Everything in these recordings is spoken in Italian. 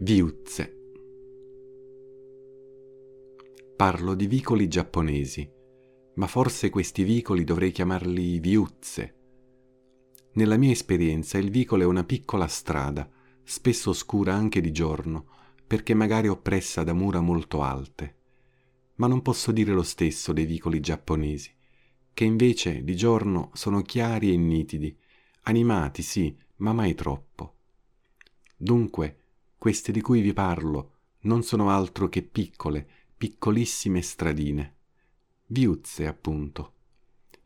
Viuzze. Parlo di vicoli giapponesi, ma forse questi vicoli dovrei chiamarli viuzze. Nella mia esperienza il vicolo è una piccola strada, spesso oscura anche di giorno, perché magari oppressa da mura molto alte. Ma non posso dire lo stesso dei vicoli giapponesi, che invece di giorno sono chiari e nitidi, animati sì, ma mai troppo. Dunque, queste di cui vi parlo non sono altro che piccole, piccolissime stradine, viuzze appunto.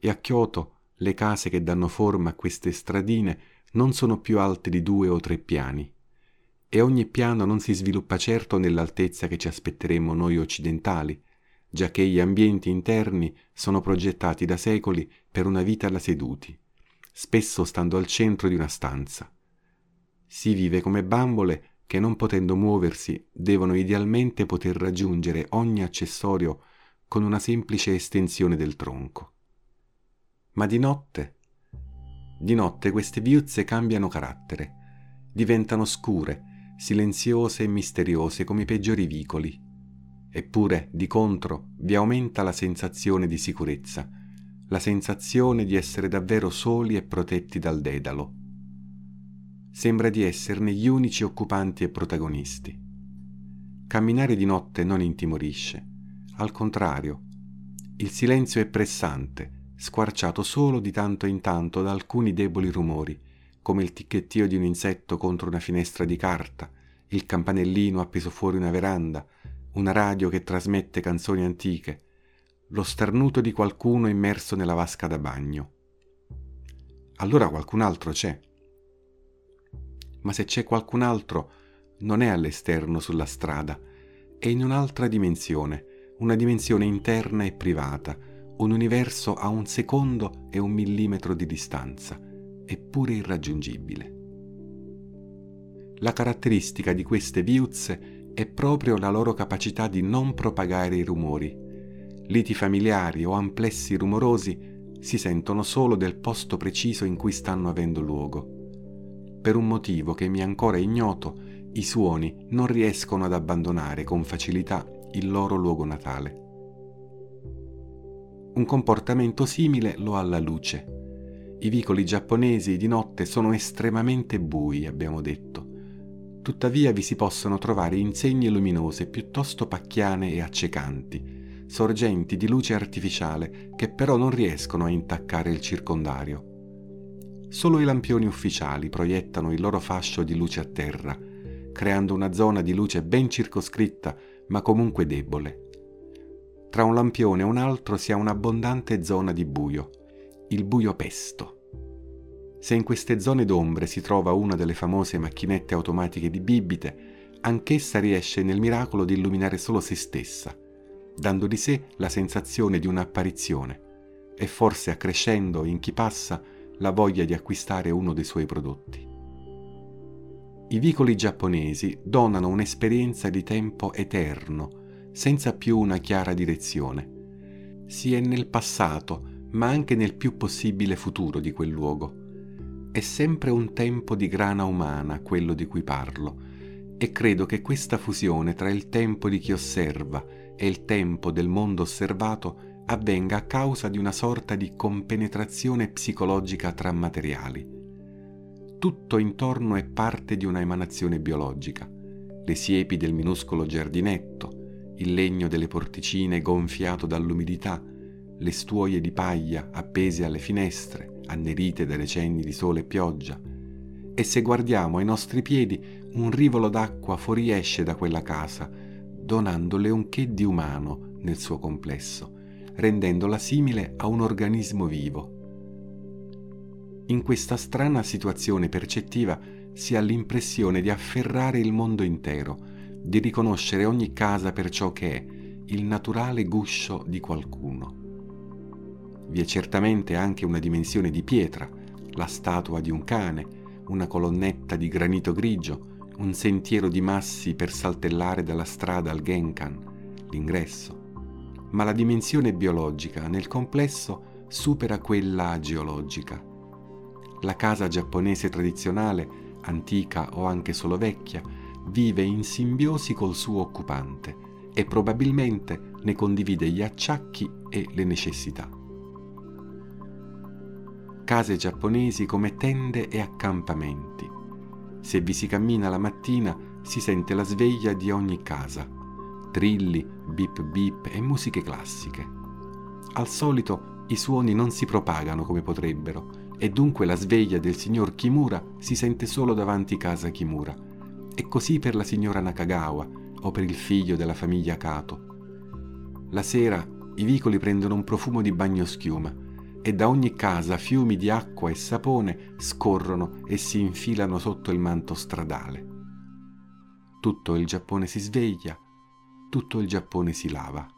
E a Kyoto le case che danno forma a queste stradine non sono più alte di due o tre piani. E ogni piano non si sviluppa certo nell'altezza che ci aspetteremmo noi occidentali, giacché gli ambienti interni sono progettati da secoli per una vita da seduti, spesso stando al centro di una stanza. Si vive come bambole che non potendo muoversi devono idealmente poter raggiungere ogni accessorio con una semplice estensione del tronco. Ma di notte? Di notte queste viuzze cambiano carattere, diventano scure, silenziose e misteriose come i peggiori vicoli. Eppure, di contro, vi aumenta la sensazione di sicurezza, la sensazione di essere davvero soli e protetti dal dedalo sembra di esserne gli unici occupanti e protagonisti. Camminare di notte non intimorisce, al contrario, il silenzio è pressante, squarciato solo di tanto in tanto da alcuni deboli rumori, come il ticchettio di un insetto contro una finestra di carta, il campanellino appeso fuori una veranda, una radio che trasmette canzoni antiche, lo starnuto di qualcuno immerso nella vasca da bagno. Allora qualcun altro c'è ma se c'è qualcun altro non è all'esterno sulla strada, è in un'altra dimensione, una dimensione interna e privata, un universo a un secondo e un millimetro di distanza, eppure irraggiungibile. La caratteristica di queste viuzze è proprio la loro capacità di non propagare i rumori. Liti familiari o amplessi rumorosi si sentono solo del posto preciso in cui stanno avendo luogo per un motivo che mi è ancora ignoto, i suoni non riescono ad abbandonare con facilità il loro luogo natale. Un comportamento simile lo ha la luce. I vicoli giapponesi di notte sono estremamente bui, abbiamo detto. Tuttavia vi si possono trovare insegne luminose piuttosto pacchiane e accecanti, sorgenti di luce artificiale che però non riescono a intaccare il circondario. Solo i lampioni ufficiali proiettano il loro fascio di luce a terra, creando una zona di luce ben circoscritta, ma comunque debole. Tra un lampione e un altro si ha un'abbondante zona di buio, il buio pesto. Se in queste zone d'ombre si trova una delle famose macchinette automatiche di bibite, anch'essa riesce nel miracolo di illuminare solo se stessa, dando di sé la sensazione di un'apparizione, e forse accrescendo in chi passa la voglia di acquistare uno dei suoi prodotti. I vicoli giapponesi donano un'esperienza di tempo eterno, senza più una chiara direzione. Si è nel passato, ma anche nel più possibile futuro di quel luogo. È sempre un tempo di grana umana quello di cui parlo, e credo che questa fusione tra il tempo di chi osserva e il tempo del mondo osservato avvenga a causa di una sorta di compenetrazione psicologica tra materiali. Tutto intorno è parte di una emanazione biologica. Le siepi del minuscolo giardinetto, il legno delle porticine gonfiato dall'umidità, le stuoie di paglia appese alle finestre, annerite dalle cenni di sole e pioggia. E se guardiamo ai nostri piedi, un rivolo d'acqua fuoriesce da quella casa, donandole un che di umano nel suo complesso rendendola simile a un organismo vivo. In questa strana situazione percettiva si ha l'impressione di afferrare il mondo intero, di riconoscere ogni casa per ciò che è, il naturale guscio di qualcuno. Vi è certamente anche una dimensione di pietra, la statua di un cane, una colonnetta di granito grigio, un sentiero di massi per saltellare dalla strada al Genkan, l'ingresso ma la dimensione biologica nel complesso supera quella geologica. La casa giapponese tradizionale, antica o anche solo vecchia, vive in simbiosi col suo occupante e probabilmente ne condivide gli acciacchi e le necessità. Case giapponesi come tende e accampamenti. Se vi si cammina la mattina si sente la sveglia di ogni casa, trilli, bip bip e musiche classiche. Al solito i suoni non si propagano come potrebbero e dunque la sveglia del signor Kimura si sente solo davanti casa Kimura e così per la signora Nakagawa o per il figlio della famiglia Kato. La sera i vicoli prendono un profumo di bagno schiuma e da ogni casa fiumi di acqua e sapone scorrono e si infilano sotto il manto stradale. Tutto il Giappone si sveglia, tutto il Giappone si lava.